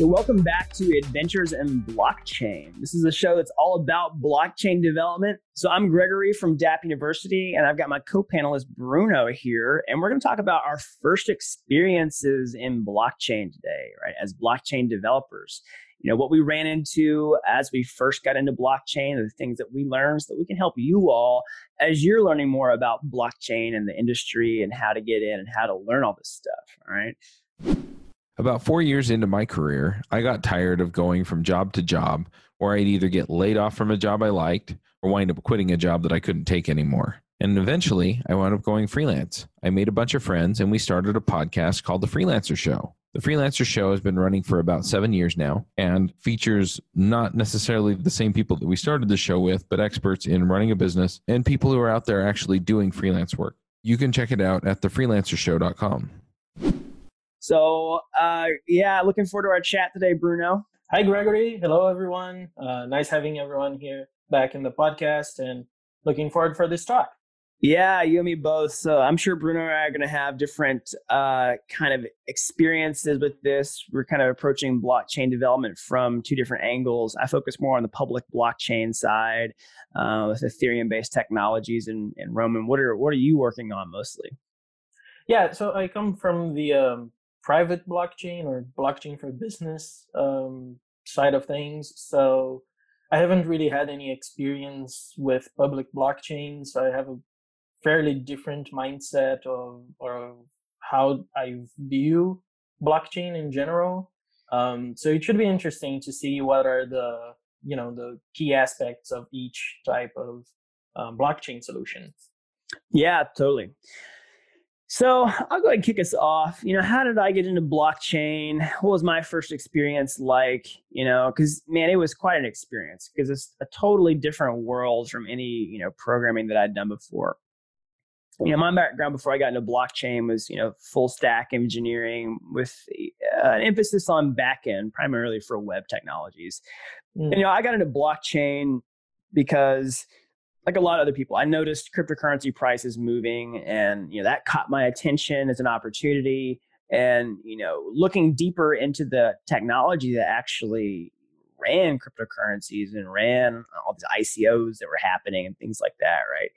So, welcome back to Adventures in Blockchain. This is a show that's all about blockchain development. So, I'm Gregory from Dapp University, and I've got my co panelist Bruno here, and we're going to talk about our first experiences in blockchain today, right? As blockchain developers. You know, what we ran into as we first got into blockchain, the things that we learned so that we can help you all as you're learning more about blockchain and the industry and how to get in and how to learn all this stuff. All right. About four years into my career, I got tired of going from job to job where I'd either get laid off from a job I liked or wind up quitting a job that I couldn't take anymore. And eventually, I wound up going freelance. I made a bunch of friends and we started a podcast called The Freelancer Show. The Freelancer Show has been running for about seven years now and features not necessarily the same people that we started the show with, but experts in running a business and people who are out there actually doing freelance work. You can check it out at thefreelancershow.com. So, uh, yeah, looking forward to our chat today, Bruno. Hi, Gregory. Hello, everyone. Uh, nice having everyone here back in the podcast and looking forward for this talk. Yeah, you and me both. So I'm sure Bruno and I are going to have different uh, kind of experiences with this. We're kind of approaching blockchain development from two different angles. I focus more on the public blockchain side uh, with Ethereum-based technologies. And, and Roman, what are what are you working on mostly? Yeah, so I come from the um, private blockchain or blockchain for business um, side of things. So I haven't really had any experience with public blockchain. So I have a fairly different mindset of or how I view blockchain in general. Um, so it should be interesting to see what are the you know the key aspects of each type of um, blockchain solution. Yeah, totally. So I'll go ahead and kick us off. You know, how did I get into blockchain? What was my first experience like? You know, because man, it was quite an experience because it's a totally different world from any you know programming that I'd done before. You know, my background before I got into blockchain was you know full stack engineering with uh, an emphasis on backend, primarily for web technologies. Mm. And, you know, I got into blockchain because like a lot of other people, I noticed cryptocurrency prices moving, and you know that caught my attention as an opportunity. And you know, looking deeper into the technology that actually ran cryptocurrencies and ran all these ICOs that were happening and things like that, right?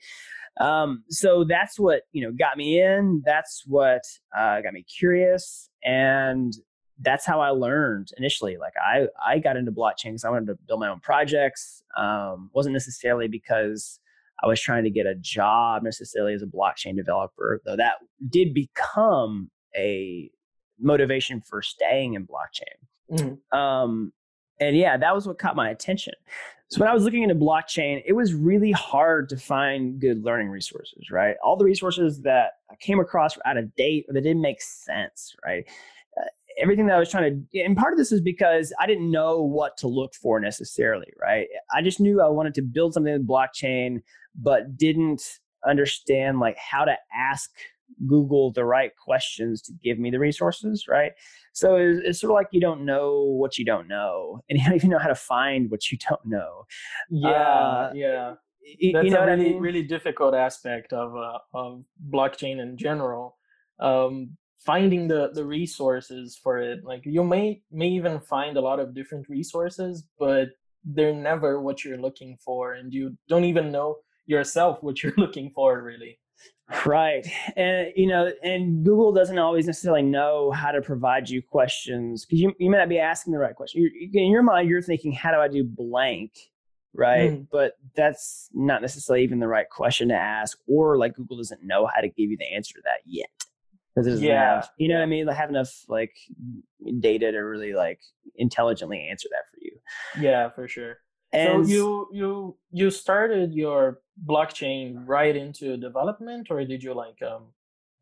Um, so that's what you know got me in. That's what uh, got me curious, and that's how I learned initially. Like I, I got into blockchain because I wanted to build my own projects. Um, wasn't necessarily because I was trying to get a job necessarily as a blockchain developer, though that did become a motivation for staying in blockchain. Mm-hmm. Um, and yeah, that was what caught my attention. So when I was looking into blockchain, it was really hard to find good learning resources, right? All the resources that I came across were out of date or they didn't make sense, right? Everything that I was trying to, and part of this is because I didn't know what to look for necessarily, right? I just knew I wanted to build something with blockchain, but didn't understand like how to ask Google the right questions to give me the resources, right? So it's, it's, sort of like you don't know what you don't know, and you don't even know how to find what you don't know. Yeah, uh, yeah. That's you know a really, I mean? really difficult aspect of uh, of blockchain in general. Um, finding the the resources for it. Like you may may even find a lot of different resources but they're never what you're looking for and you don't even know yourself what you're looking for really. Right. And you know and google doesn't always necessarily know how to provide you questions because you, you may not be asking the right question. You're, in your mind you're thinking how do i do blank? Right? Mm. but that's not necessarily even the right question to ask or like google doesn't know how to give you the answer to that yet because yeah, you know what I mean. Like have enough like data to really like intelligently answer that for you. Yeah, for sure. And so you you you started your blockchain right into development, or did you like um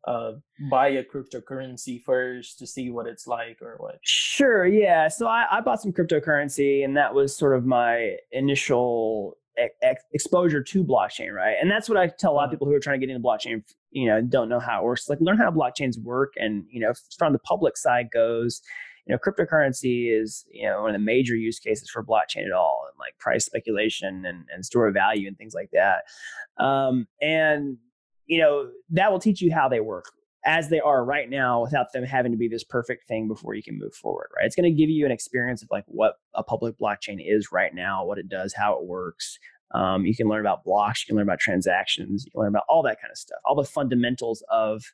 uh buy a cryptocurrency first to see what it's like, or what? Sure. Yeah. So I, I bought some cryptocurrency, and that was sort of my initial ex- exposure to blockchain, right? And that's what I tell a lot of uh-huh. people who are trying to get into blockchain, you know, don't know how it works. Like learn how blockchains work, and you know, from the public side goes, you know, cryptocurrency is you know one of the major use cases for blockchain at all, and like price speculation and, and store of value and things like that. Um, and you know, that will teach you how they work. as they are right now without them having to be this perfect thing before you can move forward, right? It's going to give you an experience of like what a public blockchain is right now, what it does, how it works. Um, you can learn about blocks, you can learn about transactions, you can learn about all that kind of stuff, all the fundamentals of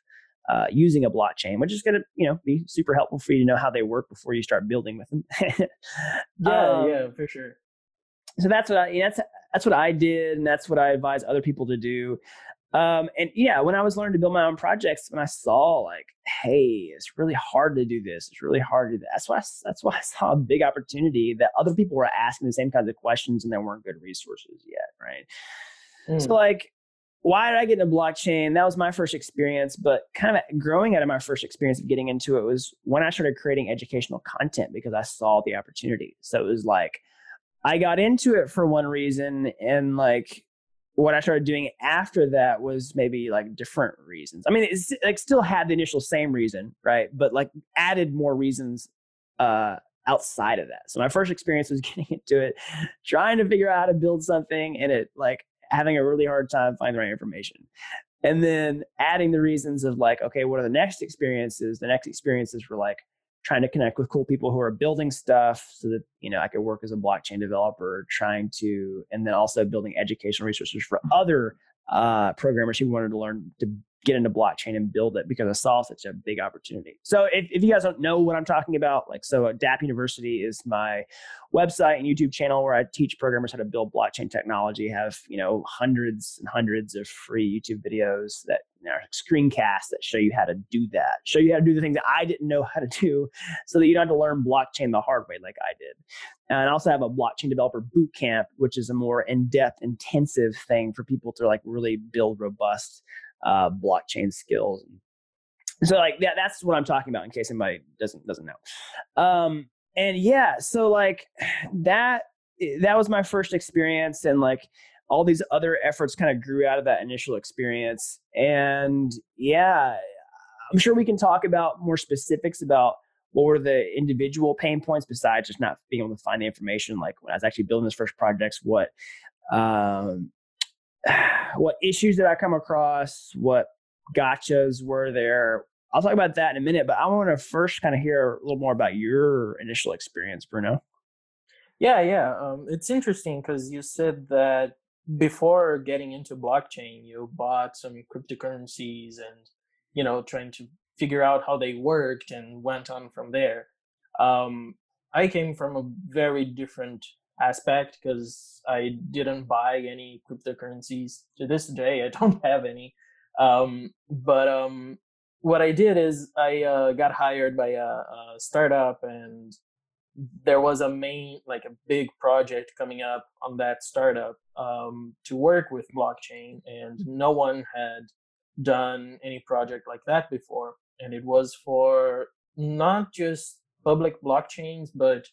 uh, using a blockchain, which is going to you know be super helpful for you to know how they work before you start building with them. yeah, um, yeah, for sure. So that's what I that's that's what I did, and that's what I advise other people to do. Um, and yeah, when I was learning to build my own projects, when I saw like, hey, it's really hard to do this, it's really hard to do that. That's why I, that's why I saw a big opportunity that other people were asking the same kinds of questions and there weren't good resources yet, right? Mm. So like, why did I get into blockchain? That was my first experience, but kind of growing out of my first experience of getting into it was when I started creating educational content because I saw the opportunity. So it was like I got into it for one reason and like what I started doing after that was maybe like different reasons. I mean, it's like still had the initial same reason, right? But like added more reasons uh, outside of that. So my first experience was getting into it, trying to figure out how to build something, and it like having a really hard time finding the right information. And then adding the reasons of like, okay, what are the next experiences? The next experiences were like, trying to connect with cool people who are building stuff so that you know I could work as a blockchain developer, trying to, and then also building educational resources for other uh, programmers who wanted to learn to get into blockchain and build it because I saw such a big opportunity. So if, if you guys don't know what I'm talking about, like so Dapp University is my website and YouTube channel where I teach programmers how to build blockchain technology, have, you know, hundreds and hundreds of free YouTube videos that you know, screencasts that show you how to do that, show you how to do the things that I didn't know how to do so that you don't have to learn blockchain the hard way like I did. And I also have a blockchain developer boot camp, which is a more in-depth, intensive thing for people to like really build robust uh, blockchain skills. So like that, that's what I'm talking about in case anybody doesn't doesn't know. Um, and yeah, so like that that was my first experience, and like all these other efforts kind of grew out of that initial experience. And yeah, I'm sure we can talk about more specifics about what were the individual pain points besides just not being able to find the information. Like when I was actually building this first projects, what um, what issues did I come across? What gotchas were there? I'll talk about that in a minute, but I want to first kind of hear a little more about your initial experience, Bruno. Yeah, yeah. Um, it's interesting because you said that before getting into blockchain, you bought some cryptocurrencies and, you know, trying to figure out how they worked and went on from there. Um, I came from a very different aspect because I didn't buy any cryptocurrencies. To this day, I don't have any. Um, but um, what I did is I uh, got hired by a, a, startup, and there was a main, like a big project coming up on that startup um, to work with blockchain, and no one had done any project like that before. And it was for not just public blockchains, but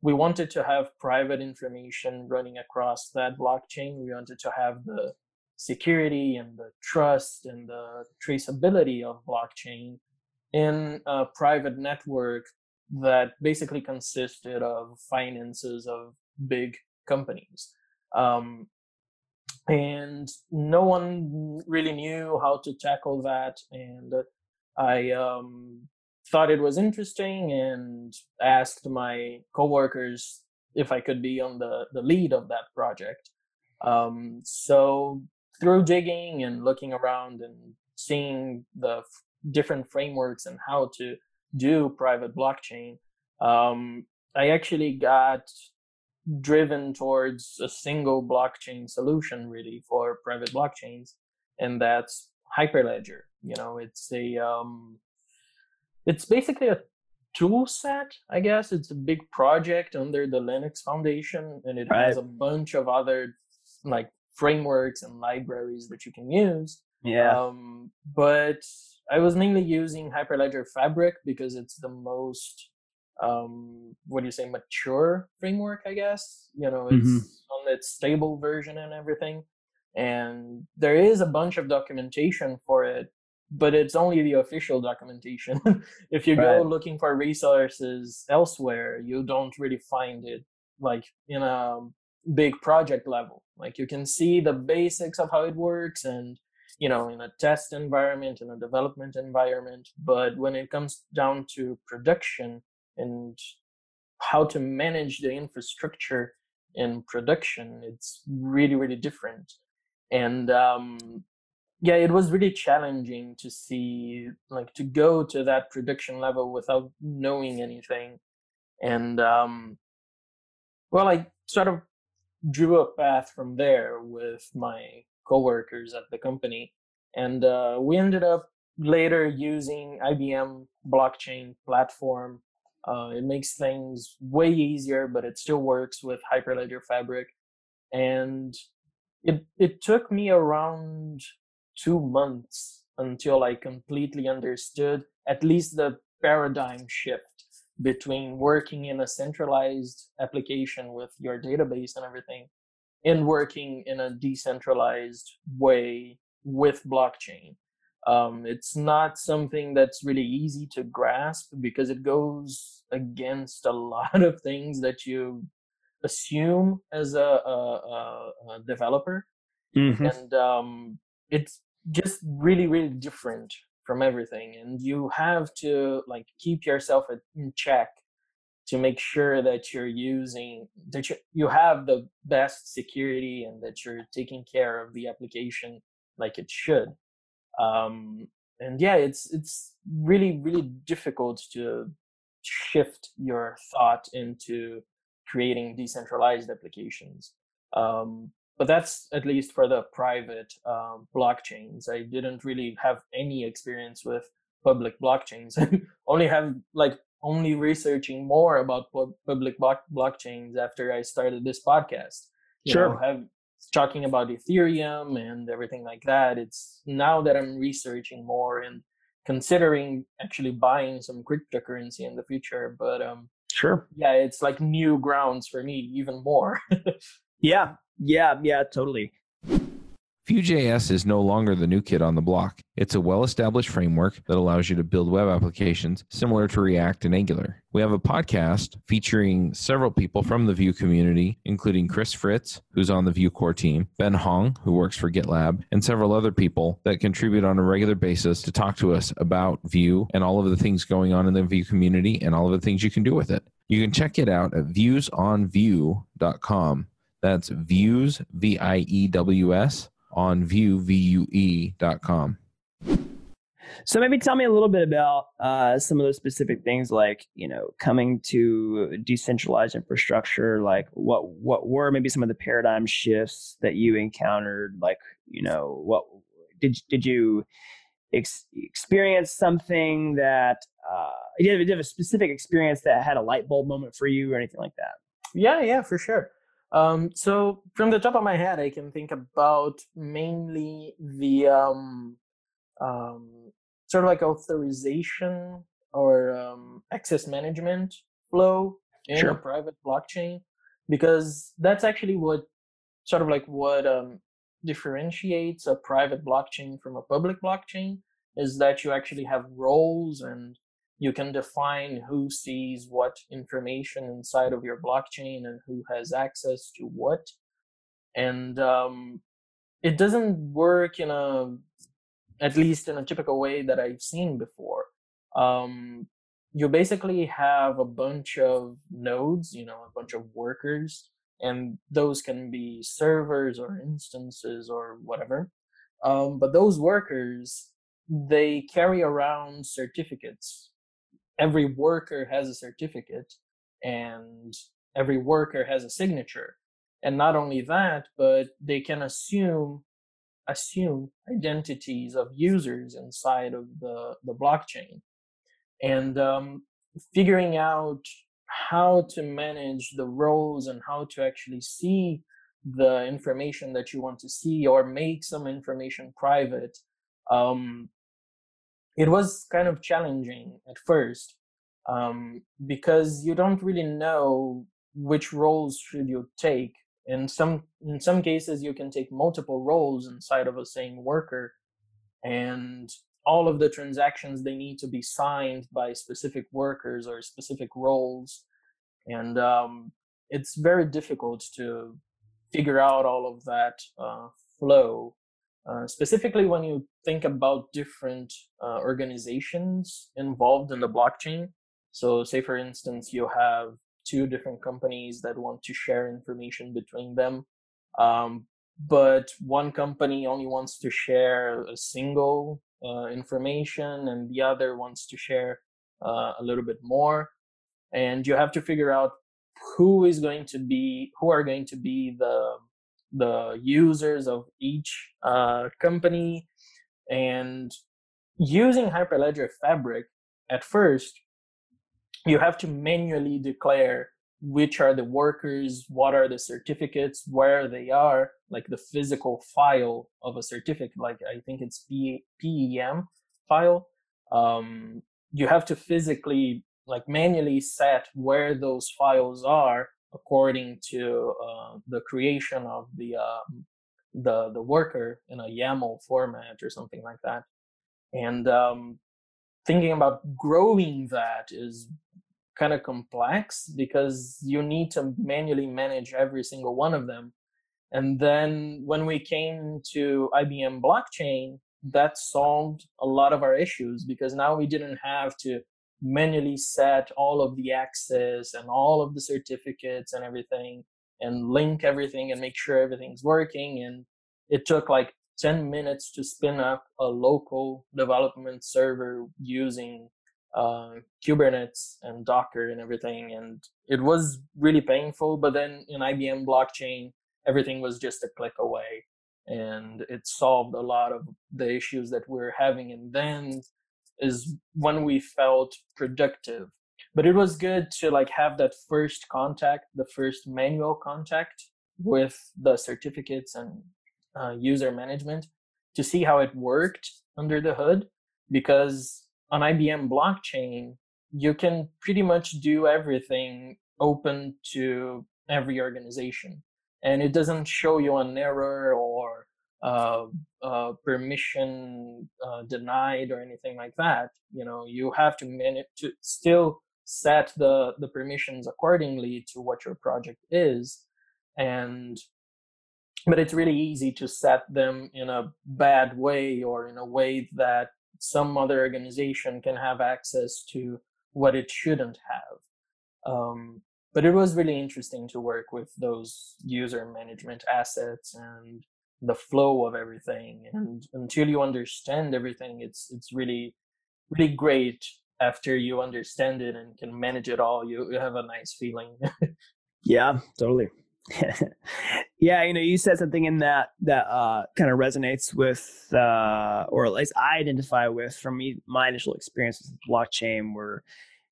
we wanted to have private information running across that blockchain. We wanted to have the security and the trust and the traceability of blockchain in a private network that basically consisted of finances of big companies. Um, and no one really knew how to tackle that. And I um, thought it was interesting and asked my coworkers if I could be on the, the lead of that project. Um, so through digging and looking around and seeing the f- different frameworks and how to do private blockchain, um, I actually got driven towards a single blockchain solution really for private blockchains, and that's Hyperledger. You know, it's a um, it's basically a tool set, I guess. It's a big project under the Linux Foundation, and it right. has a bunch of other like frameworks and libraries that you can use. Yeah. Um, but I was mainly using Hyperledger Fabric because it's the most um, what do you say mature framework, I guess. You know, it's mm-hmm. on its stable version and everything. And there is a bunch of documentation for it but it's only the official documentation. if you right. go looking for resources elsewhere, you don't really find it like in a big project level. Like you can see the basics of how it works and you know in a test environment in a development environment but when it comes down to production and how to manage the infrastructure in production it's really really different. And um yeah it was really challenging to see like to go to that production level without knowing anything. And um well i sort of drew a path from there with my coworkers at the company and uh, we ended up later using ibm blockchain platform. Uh, it makes things way easier but it still works with hyperledger fabric and it it took me around two months until I completely understood at least the paradigm shift between working in a centralized application with your database and everything and working in a decentralized way with blockchain. Um, it's not something that's really easy to grasp because it goes against a lot of things that you assume as a, a, a developer. Mm-hmm. And um, it's just really really different from everything and you have to like keep yourself in check to make sure that you're using that you, you have the best security and that you're taking care of the application like it should um, and yeah it's it's really really difficult to shift your thought into creating decentralized applications um, but that's at least for the private um, blockchains. I didn't really have any experience with public blockchains. I only have like only researching more about public block- blockchains after I started this podcast. You sure. Know, have talking about Ethereum and everything like that. It's now that I'm researching more and considering actually buying some cryptocurrency in the future. But um, sure. Yeah, it's like new grounds for me even more. yeah, yeah, yeah, totally. Vue.js is no longer the new kid on the block. It's a well established framework that allows you to build web applications similar to React and Angular. We have a podcast featuring several people from the Vue community, including Chris Fritz, who's on the Vue core team, Ben Hong, who works for GitLab, and several other people that contribute on a regular basis to talk to us about Vue and all of the things going on in the Vue community and all of the things you can do with it. You can check it out at viewsonvue.com that's views, V I E W S, on Vue, V U E dot com. So maybe tell me a little bit about uh, some of those specific things, like you know, coming to decentralized infrastructure. Like, what what were maybe some of the paradigm shifts that you encountered? Like, you know, what did did you ex- experience something that uh, did you have a specific experience that had a light bulb moment for you, or anything like that? Yeah, yeah, for sure. Um, so from the top of my head, I can think about mainly the um, um, sort of like authorization or um, access management flow in sure. a private blockchain, because that's actually what sort of like what um, differentiates a private blockchain from a public blockchain is that you actually have roles and you can define who sees what information inside of your blockchain and who has access to what. And um, it doesn't work in a at least in a typical way that i've seen before. Um, you basically have a bunch of nodes you know a bunch of workers and those can be servers or instances or whatever. Um, but those workers they carry around certificates every worker has a certificate and every worker has a signature. And not only that but they can assume assume identities of users inside of the the blockchain. And um, figuring out how to manage the roles and how to actually see the information that you want to see or make some information private um, it was kind of challenging at first um, because you don't really know which roles should you take. In some in some cases you can take multiple roles inside of a same worker and all of the transactions they need to be signed by specific workers or specific roles. And um, it's very difficult to figure out all of that uh, flow uh, specifically when you think about different uh, organizations involved in the blockchain. So, say for instance, you have two different companies that want to share information between them. Um, but one company only wants to share a single uh, information and the other wants to share uh, a little bit more and you have to figure out who is going to be who are going to be the the users of each uh, company and using hyperledger fabric at first you have to manually declare which are the workers, what are the certificates, where they are, like the physical file of a certificate, like I think it's PEM file. Um, you have to physically, like manually set where those files are according to uh, the creation of the um, the the worker in a YAML format or something like that. And um, thinking about growing that is kind of complex because you need to manually manage every single one of them. And then when we came to IBM blockchain, that solved a lot of our issues because now we didn't have to manually set all of the access and all of the certificates and everything and link everything and make sure everything's working. And it took like 10 minutes to spin up a local development server using uh, Kubernetes and Docker and everything. And it was really painful. But then in IBM blockchain, everything was just a click away. And it solved a lot of the issues that we we're having. And then is when we felt productive. But it was good to like have that first contact, the first manual contact with the certificates and uh, user management to see how it worked under the hood because on IBM blockchain, you can pretty much do everything open to every organization. And it doesn't show you an error or uh, uh, permission uh, denied or anything like that. You know, you have to manage to still set the, the permissions accordingly to what your project is. And but it's really easy to set them in a bad way or in a way that some other organization can have access to what it shouldn't have. Um, but it was really interesting to work with those user management assets and the flow of everything. And until you understand everything, it's it's really really great after you understand it and can manage it all. You, you have a nice feeling. yeah, totally. yeah, you know, you said something in that that uh, kind of resonates with, uh, or at least I identify with from me, my initial experience with blockchain, where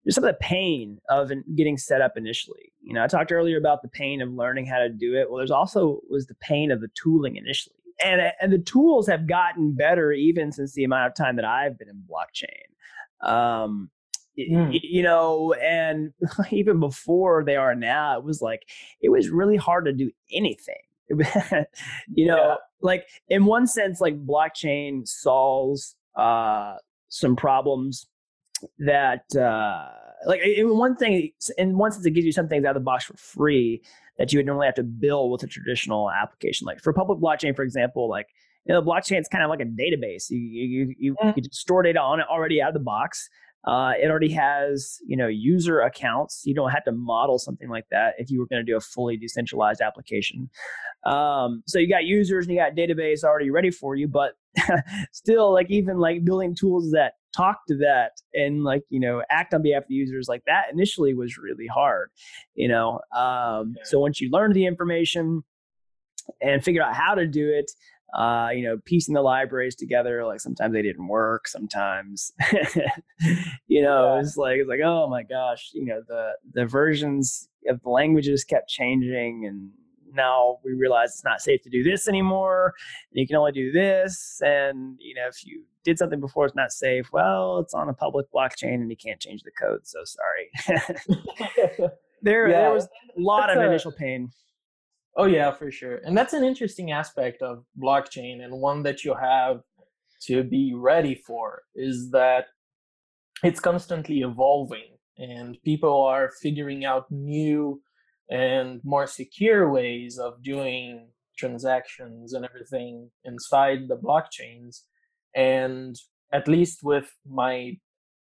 there's some of the pain of getting set up initially. You know, I talked earlier about the pain of learning how to do it. Well, there's also was the pain of the tooling initially, and and the tools have gotten better even since the amount of time that I've been in blockchain. Um, Mm. you know and even before they are now it was like it was really hard to do anything you know yeah. like in one sense like blockchain solves uh some problems that uh like one thing in one sense it gives you some things out of the box for free that you would normally have to build with a traditional application like for public blockchain for example like you know blockchain is kind of like a database you you you, mm. you store data on it already out of the box uh, it already has, you know, user accounts. You don't have to model something like that if you were going to do a fully decentralized application. Um, so you got users and you got database already ready for you, but still, like even like building tools that talk to that and like you know act on behalf of the users like that initially was really hard you know um, so once you learn the information and figure out how to do it uh, you know, piecing the libraries together. Like sometimes they didn't work. Sometimes, you know, yeah. it's like it's like oh my gosh, you know, the the versions of the languages kept changing, and now we realize it's not safe to do this anymore. And you can only do this, and you know, if you did something before it's not safe, well, it's on a public blockchain, and you can't change the code. So sorry. there, yeah, there was a lot of a, initial pain. Oh yeah, for sure. And that's an interesting aspect of blockchain and one that you have to be ready for is that it's constantly evolving and people are figuring out new and more secure ways of doing transactions and everything inside the blockchains. And at least with my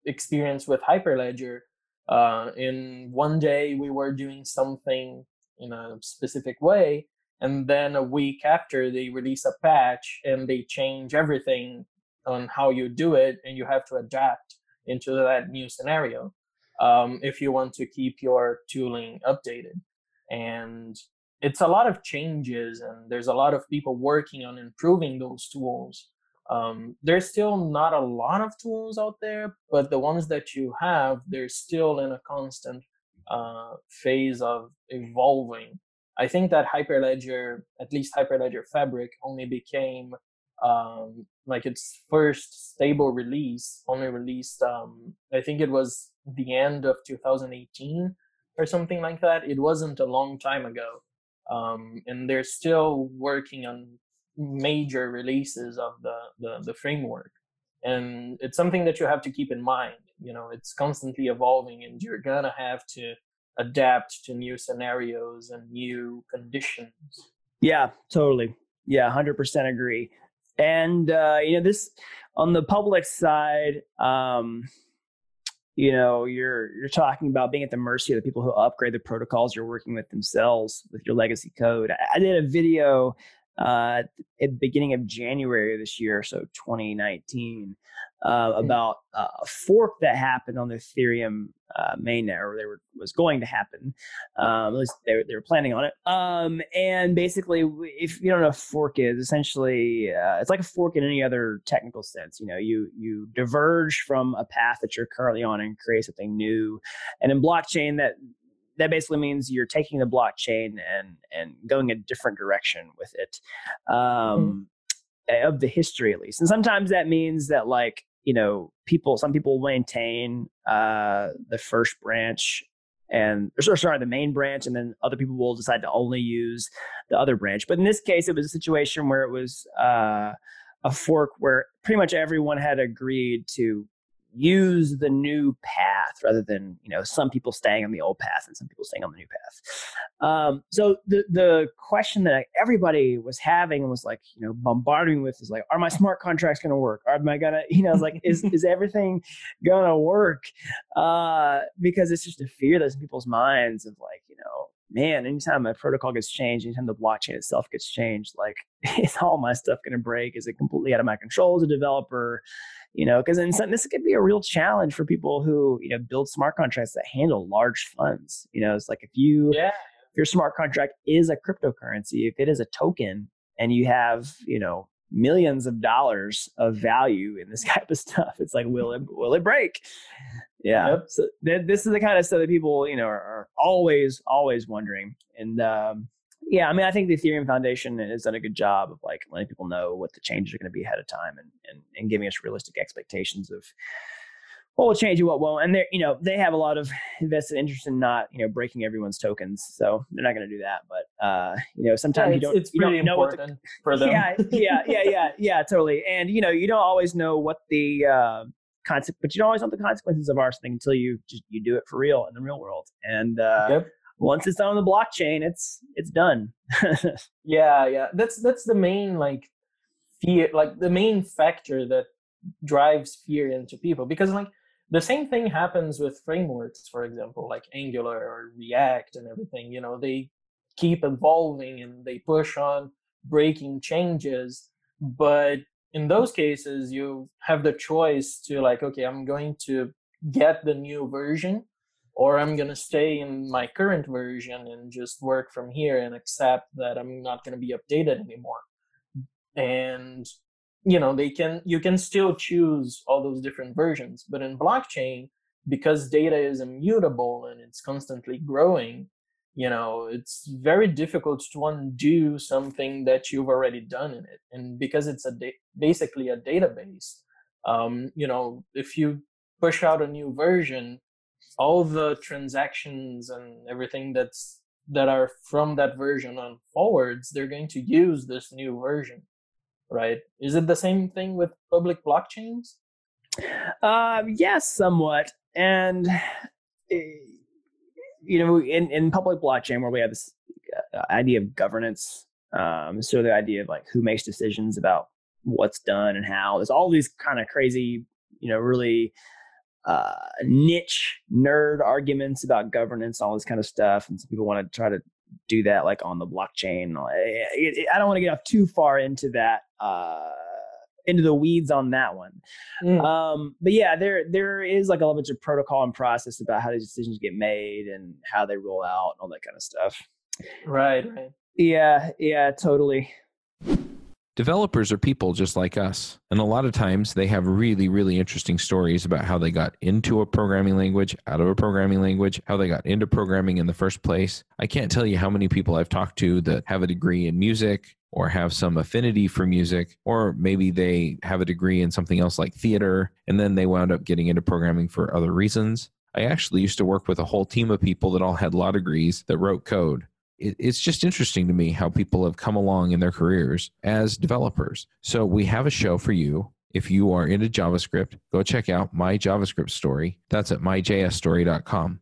experience with Hyperledger, uh, in one day we were doing something in a specific way, and then a week after they release a patch and they change everything on how you do it, and you have to adapt into that new scenario um, if you want to keep your tooling updated. And it's a lot of changes, and there's a lot of people working on improving those tools. Um, there's still not a lot of tools out there, but the ones that you have, they're still in a constant uh, phase of evolving. I think that Hyperledger, at least Hyperledger Fabric, only became um, like its first stable release, only released, um, I think it was the end of 2018 or something like that. It wasn't a long time ago. Um, and they're still working on major releases of the, the, the framework. And it's something that you have to keep in mind. You know, it's constantly evolving and you're gonna have to adapt to new scenarios and new conditions. Yeah, totally. Yeah, 100% agree. And, uh, you know, this on the public side, um, you know you're you're talking about being at the mercy of the people who upgrade the protocols you're working with themselves with your legacy code. I did a video uh, at the beginning of january this year so 2019 uh, mm-hmm. about uh, a fork that happened on the Ethereum uh, mainnet, or there were, was going to happen. Um, at least they, were, they were planning on it. Um, and basically, if you don't know what a fork is, essentially, uh, it's like a fork in any other technical sense. You know, you you diverge from a path that you're currently on and create something new. And in blockchain, that that basically means you're taking the blockchain and and going a different direction with it. Um, mm of the history at least and sometimes that means that like you know people some people maintain uh the first branch and or sorry the main branch and then other people will decide to only use the other branch but in this case it was a situation where it was uh a fork where pretty much everyone had agreed to use the new path rather than you know some people staying on the old path and some people staying on the new path. Um, so the the question that everybody was having and was like you know bombarding with is like are my smart contracts going to work? Am I gonna you know like is is everything gonna work? Uh, because it's just a fear that's in people's minds of like man anytime a protocol gets changed anytime the blockchain itself gets changed like is all my stuff going to break is it completely out of my control as a developer you know, because in some, this could be a real challenge for people who, you know, build smart contracts that handle large funds. You know, it's like if you, yeah. if your smart contract is a cryptocurrency, if it is a token and you have, you know, millions of dollars of value in this type of stuff, it's like, will it, will it break? Yeah. Yep. So th- this is the kind of stuff that people, you know, are, are always, always wondering. And, um, yeah, I mean, I think the Ethereum Foundation has done a good job of like letting people know what the changes are going to be ahead of time and, and, and giving us realistic expectations of what will change and what won't. And they you know, they have a lot of invested interest in not, you know, breaking everyone's tokens. So they're not going to do that. But, uh, you know, sometimes yeah, you don't, it's you pretty don't know important the, for them. Yeah, yeah, yeah, yeah, yeah, totally. And, you know, you don't always know what the, uh, consequence, but you don't always know the consequences of our thing until you just, you do it for real in the real world. And, uh, yep once it's on the blockchain, it's it's done. yeah, yeah. That's that's the main like fear, like the main factor that drives fear into people because like the same thing happens with frameworks, for example, like Angular or React and everything. You know, they keep evolving and they push on breaking changes, but in those cases, you have the choice to like, okay, I'm going to get the new version or I'm going to stay in my current version and just work from here and accept that I'm not going to be updated anymore. And you know, they can you can still choose all those different versions, but in blockchain because data is immutable and it's constantly growing, you know, it's very difficult to undo something that you've already done in it. And because it's a da- basically a database, um, you know, if you push out a new version, all the transactions and everything that's that are from that version on forwards they're going to use this new version right? Is it the same thing with public blockchains? Uh, yes somewhat. And eh, you know in, in public blockchain where we have this uh, idea of governance Um, so the idea of like who makes decisions about what's done and how there's all these kind of crazy, you know, really uh, niche nerd arguments about governance, all this kind of stuff. And some people want to try to do that like on the blockchain. I don't want to get off too far into that. Uh, into the weeds on that one. Mm. Um, but yeah, there there is like a little bit of protocol and process about how these decisions get made and how they roll out and all that kind of stuff. Right, right. Yeah, yeah, totally. Developers are people just like us. And a lot of times they have really, really interesting stories about how they got into a programming language, out of a programming language, how they got into programming in the first place. I can't tell you how many people I've talked to that have a degree in music or have some affinity for music, or maybe they have a degree in something else like theater, and then they wound up getting into programming for other reasons. I actually used to work with a whole team of people that all had law degrees that wrote code it's just interesting to me how people have come along in their careers as developers. So we have a show for you. If you are into JavaScript, go check out my JavaScript story. That's at myjsstory.com.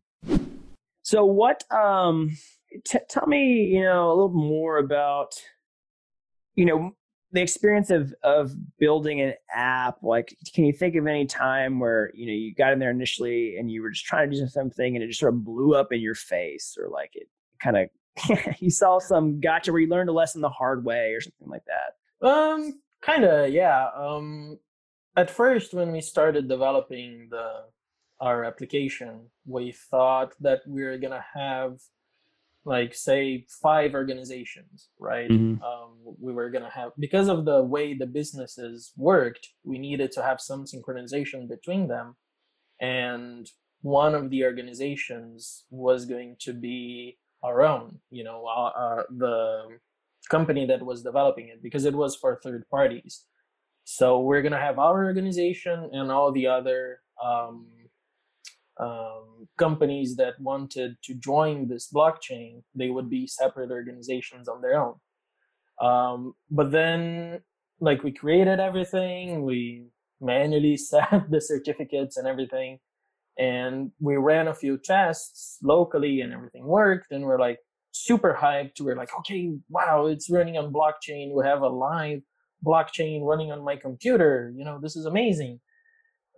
So what um t- tell me, you know, a little more about you know, the experience of of building an app like can you think of any time where you know you got in there initially and you were just trying to do something and it just sort of blew up in your face or like it kind of you saw some gotcha where you learned a lesson the hard way or something like that. Um, kind of, yeah. Um, at first, when we started developing the our application, we thought that we were gonna have like say five organizations right mm-hmm. um, we were going to have because of the way the businesses worked we needed to have some synchronization between them and one of the organizations was going to be our own, you know, uh, uh, the company that was developing it because it was for third parties. So we're gonna have our organization and all the other um, um, companies that wanted to join this blockchain. They would be separate organizations on their own. Um, but then, like, we created everything. We manually set the certificates and everything and we ran a few tests locally and everything worked and we're like super hyped we're like okay wow it's running on blockchain we have a live blockchain running on my computer you know this is amazing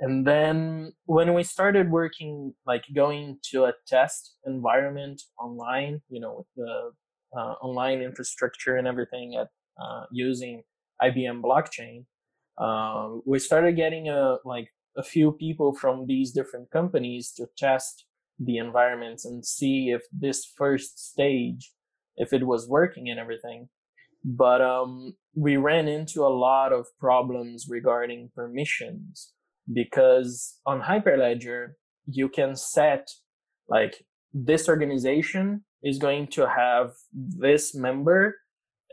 and then when we started working like going to a test environment online you know with the uh, online infrastructure and everything at uh, using ibm blockchain uh, we started getting a like a few people from these different companies to test the environments and see if this first stage if it was working and everything. But um, we ran into a lot of problems regarding permissions because on hyperledger you can set like this organization is going to have this member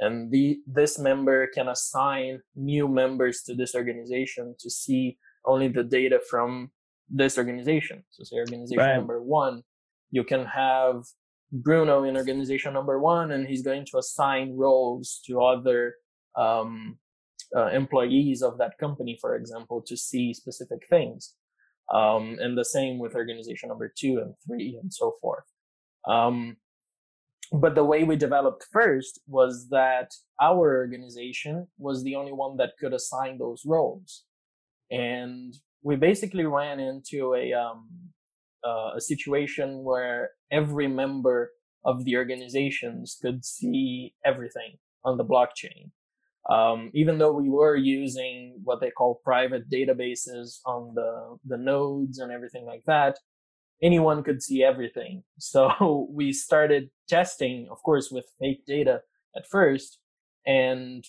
and the this member can assign new members to this organization to see only the data from this organization. So say organization right. number one, you can have Bruno in organization number one, and he's going to assign roles to other um, uh, employees of that company, for example, to see specific things. Um, and the same with organization number two and three and so forth. Um, but the way we developed first was that our organization was the only one that could assign those roles and we basically ran into a um, uh, a situation where every member of the organizations could see everything on the blockchain. Um, even though we were using what they call private databases on the the nodes and everything like that, anyone could see everything. So we started testing, of course, with fake data at first, and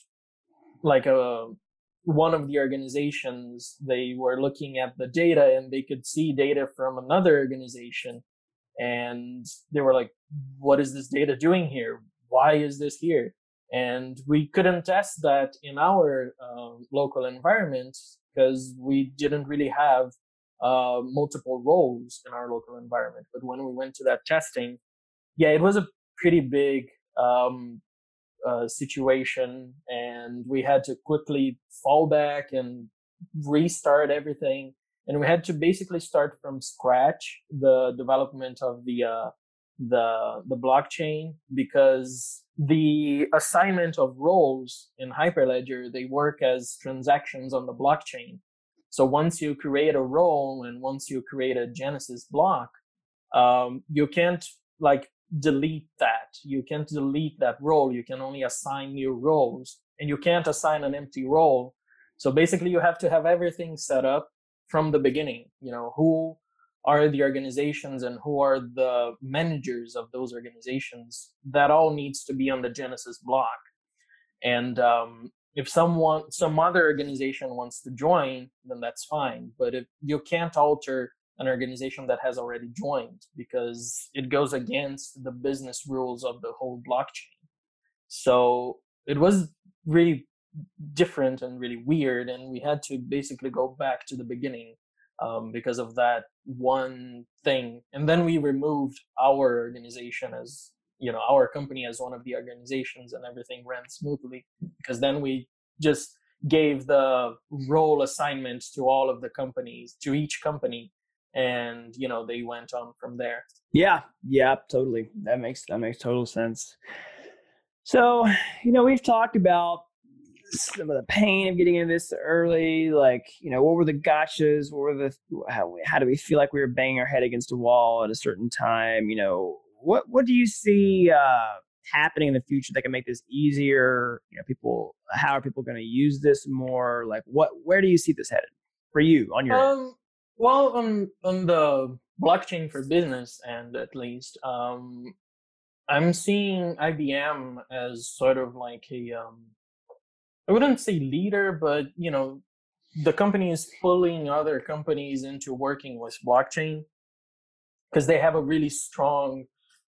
like a uh, one of the organizations they were looking at the data and they could see data from another organization. And they were like what is this data doing here? Why is this here and we couldn't test that in our uh, local environment because we didn't really have uh, multiple roles in our local environment. But when we went to that testing yeah it was a pretty big um, uh, situation and we had to quickly fall back and restart everything. And we had to basically start from scratch the development of the uh, the the blockchain because the assignment of roles in Hyperledger, they work as transactions on the blockchain. So once you create a role and once you create a Genesis block, um, you can't like delete that. You can't delete that role. You can only assign new roles and you can't assign an empty role. So basically you have to have everything set up from the beginning, you know, who are the organizations and who are the managers of those organizations that all needs to be on the genesis block. And um, if someone some other organization wants to join then that's fine. But if you can't alter an organization that has already joined because it goes against the business rules of the whole blockchain. So it was really different and really weird and we had to basically go back to the beginning um, because of that one thing. And then we removed our organization as you know our company as one of the organizations, and everything ran smoothly because then we just gave the role assignment to all of the companies to each company and you know they went on from there. Yeah. Yeah totally. That makes that makes total sense. So you know we've talked about some of the pain of getting into this early? Like, you know, what were the gotchas? What were the how, how do we feel like we were banging our head against a wall at a certain time? You know, what what do you see uh, happening in the future that can make this easier? You know, people, how are people going to use this more? Like, what where do you see this headed for you on your? Um, well, on on the blockchain for business and at least, um, I'm seeing IBM as sort of like a um, I wouldn't say leader, but you know, the company is pulling other companies into working with blockchain because they have a really strong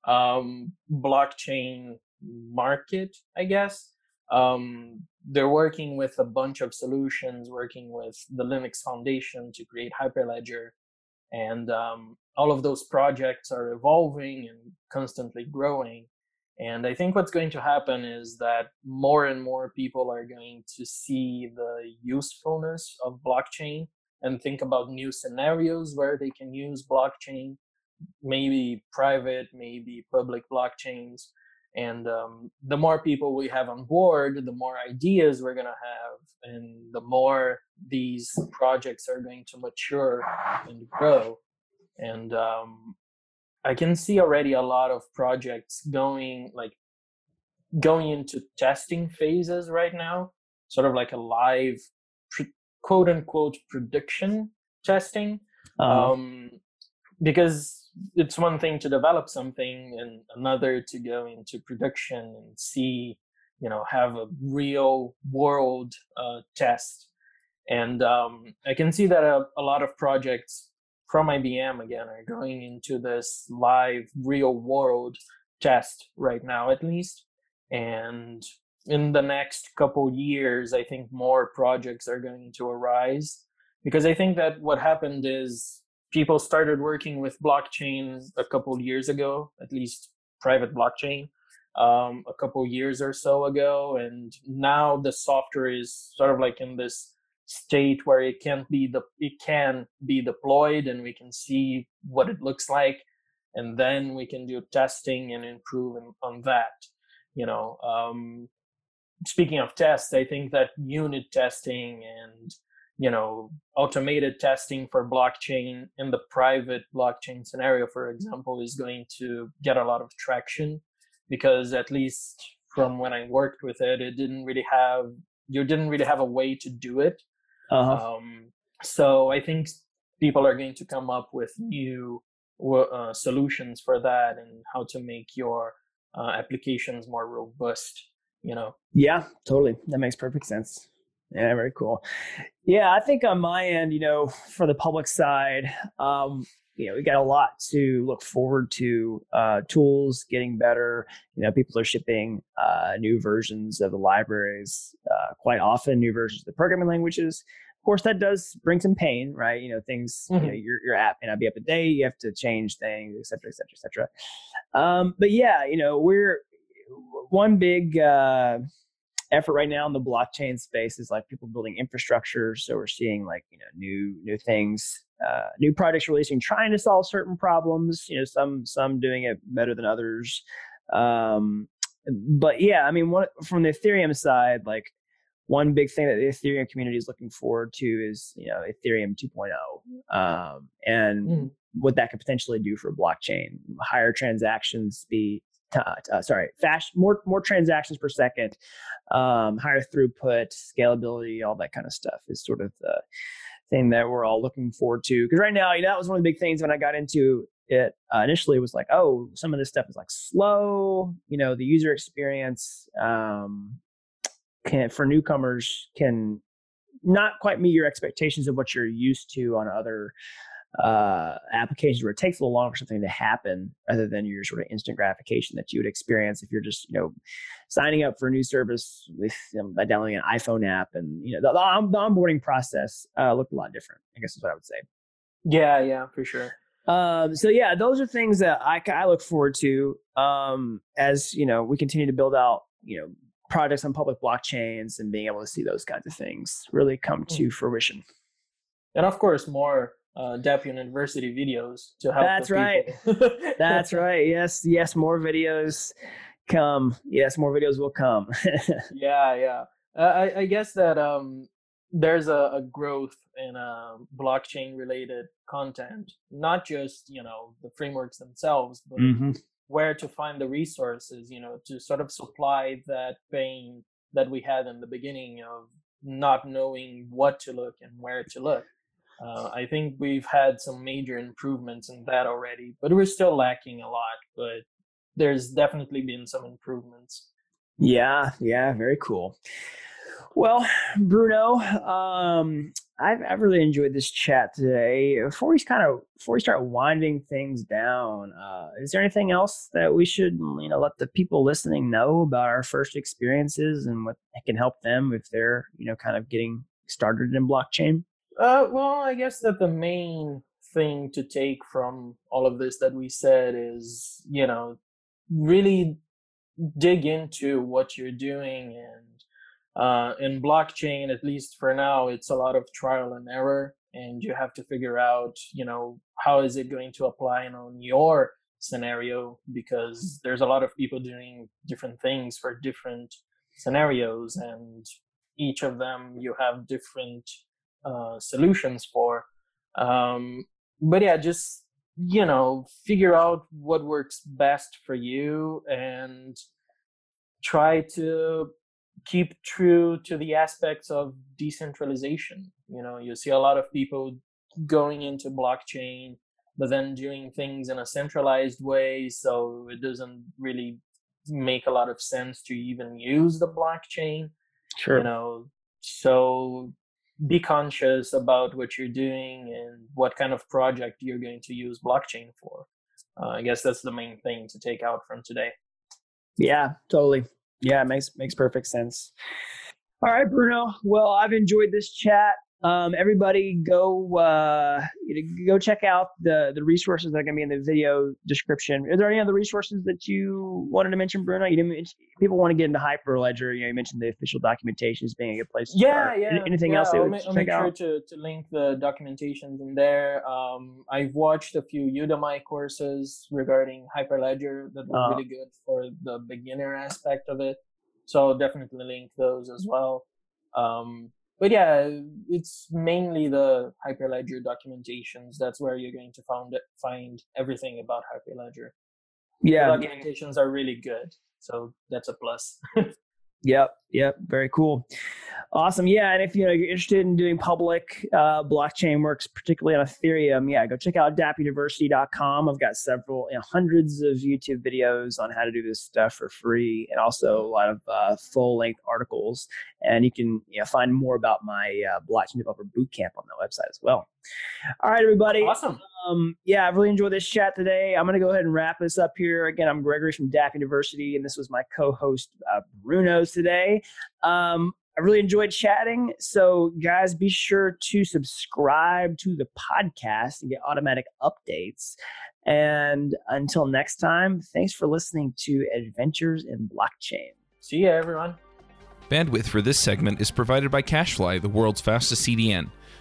um, blockchain market, I guess. Um, they're working with a bunch of solutions, working with the Linux Foundation to create Hyperledger. And um, all of those projects are evolving and constantly growing. And I think what's going to happen is that more and more people are going to see the usefulness of blockchain and think about new scenarios where they can use blockchain, maybe private, maybe public blockchains. And um, the more people we have on board, the more ideas we're going to have, and the more these projects are going to mature and grow. And um, I can see already a lot of projects going like going into testing phases right now, sort of like a live quote unquote prediction testing. Uh-huh. Um, because it's one thing to develop something and another to go into production and see, you know, have a real world uh, test. And um, I can see that a, a lot of projects from IBM again are going into this live real world test right now at least. And in the next couple years i think more projects are going to arise. Because i think that what happened is people started working with blockchain a couple years ago at least private blockchain um, a couple years or so ago. And now the software is sort of like in this state where it can be the it can be deployed and we can see what it looks like and then we can do testing and improve on that you know um, speaking of tests i think that unit testing and you know automated testing for blockchain in the private blockchain scenario for example is going to get a lot of traction because at least from when i worked with it it didn't really have you didn't really have a way to do it uh-huh. Um, so I think people are going to come up with new uh, solutions for that and how to make your uh, applications more robust. You know. Yeah, totally. That makes perfect sense. Yeah, very cool. Yeah, I think on my end, you know, for the public side, um, you know, we got a lot to look forward to. Uh, tools getting better. You know, people are shipping uh, new versions of the libraries uh, quite often, new versions of the programming languages. Of course, that does bring some pain, right? You know, things. Mm-hmm. You know, your your app may not be up to date. You have to change things, et cetera, et cetera, et cetera. Um, but yeah, you know, we're one big uh, effort right now in the blockchain space is like people building infrastructure. So we're seeing like you know new new things uh, new projects releasing trying to solve certain problems you know some some doing it better than others um, but yeah, I mean, one from the Ethereum side, like one big thing that the Ethereum community is looking forward to is you know Ethereum 2.0, um, and mm. what that could potentially do for blockchain, higher transaction speed. Uh, sorry, fast, more more transactions per second, um, higher throughput, scalability, all that kind of stuff is sort of the thing that we're all looking forward to. Because right now, you know, that was one of the big things when I got into it uh, initially was like, oh, some of this stuff is like slow. You know, the user experience um, can for newcomers can not quite meet your expectations of what you're used to on other uh, applications where it takes a little longer for something to happen rather than your sort of instant gratification that you would experience if you're just you know signing up for a new service with you know, by downloading an iphone app and you know the, the, the onboarding process uh, looked a lot different i guess is what i would say yeah yeah for sure um, so yeah, those are things that I, I look forward to um, as you know we continue to build out you know projects on public blockchains and being able to see those kinds of things really come to mm. fruition. And of course, more uh, University videos to help. That's right. That's right. Yes, yes, more videos come. Yes, more videos will come. yeah, yeah. Uh, I, I guess that um, there's a, a growth in uh, blockchain related content not just you know the frameworks themselves but mm-hmm. where to find the resources you know to sort of supply that pain that we had in the beginning of not knowing what to look and where to look uh, i think we've had some major improvements in that already but we're still lacking a lot but there's definitely been some improvements yeah yeah very cool well, Bruno, um, I've, I've really enjoyed this chat today. Before we kind of before we start winding things down, uh, is there anything else that we should you know let the people listening know about our first experiences and what can help them if they're you know kind of getting started in blockchain? Uh, well, I guess that the main thing to take from all of this that we said is you know really dig into what you're doing and uh, in blockchain, at least for now, it's a lot of trial and error, and you have to figure out, you know, how is it going to apply on your scenario because there's a lot of people doing different things for different scenarios, and each of them you have different uh, solutions for. Um, but yeah, just you know, figure out what works best for you and try to keep true to the aspects of decentralization. You know, you see a lot of people going into blockchain, but then doing things in a centralized way. So it doesn't really make a lot of sense to even use the blockchain. Sure. You know, so be conscious about what you're doing and what kind of project you're going to use blockchain for. Uh, I guess that's the main thing to take out from today. Yeah, totally. Yeah, makes makes perfect sense. All right, Bruno. Well, I've enjoyed this chat. Um, everybody, go uh, go check out the the resources that are going to be in the video description. Are there any other resources that you wanted to mention, Bruno? You didn't. Mention, people want to get into Hyperledger. You know, you mentioned the official documentation as being a good place. yeah, yeah. Anything yeah, else? I'll, ma- I'll make out? sure to, to link the documentations in there. Um, I've watched a few Udemy courses regarding Hyperledger that were uh, really good for the beginner aspect of it. So I'll definitely link those as well. Um, but yeah, it's mainly the Hyperledger documentations. That's where you're going to find find everything about Hyperledger. Yeah, the documentations are really good, so that's a plus. Yep. Yep. Very cool. Awesome. Yeah. And if you know you're interested in doing public uh, blockchain works, particularly on Ethereum, yeah, go check out dappuniversity.com. I've got several, you know, hundreds of YouTube videos on how to do this stuff for free, and also a lot of uh, full length articles. And you can you know, find more about my uh, blockchain developer bootcamp on the website as well. All right, everybody. Awesome. Um, yeah, I've really enjoyed this chat today. I'm going to go ahead and wrap this up here. Again, I'm Gregory from Dapp University, and this was my co-host uh, Bruno's today. Um, I really enjoyed chatting. So, guys, be sure to subscribe to the podcast and get automatic updates. And until next time, thanks for listening to Adventures in Blockchain. See ya, everyone. Bandwidth for this segment is provided by CacheFly, the world's fastest CDN.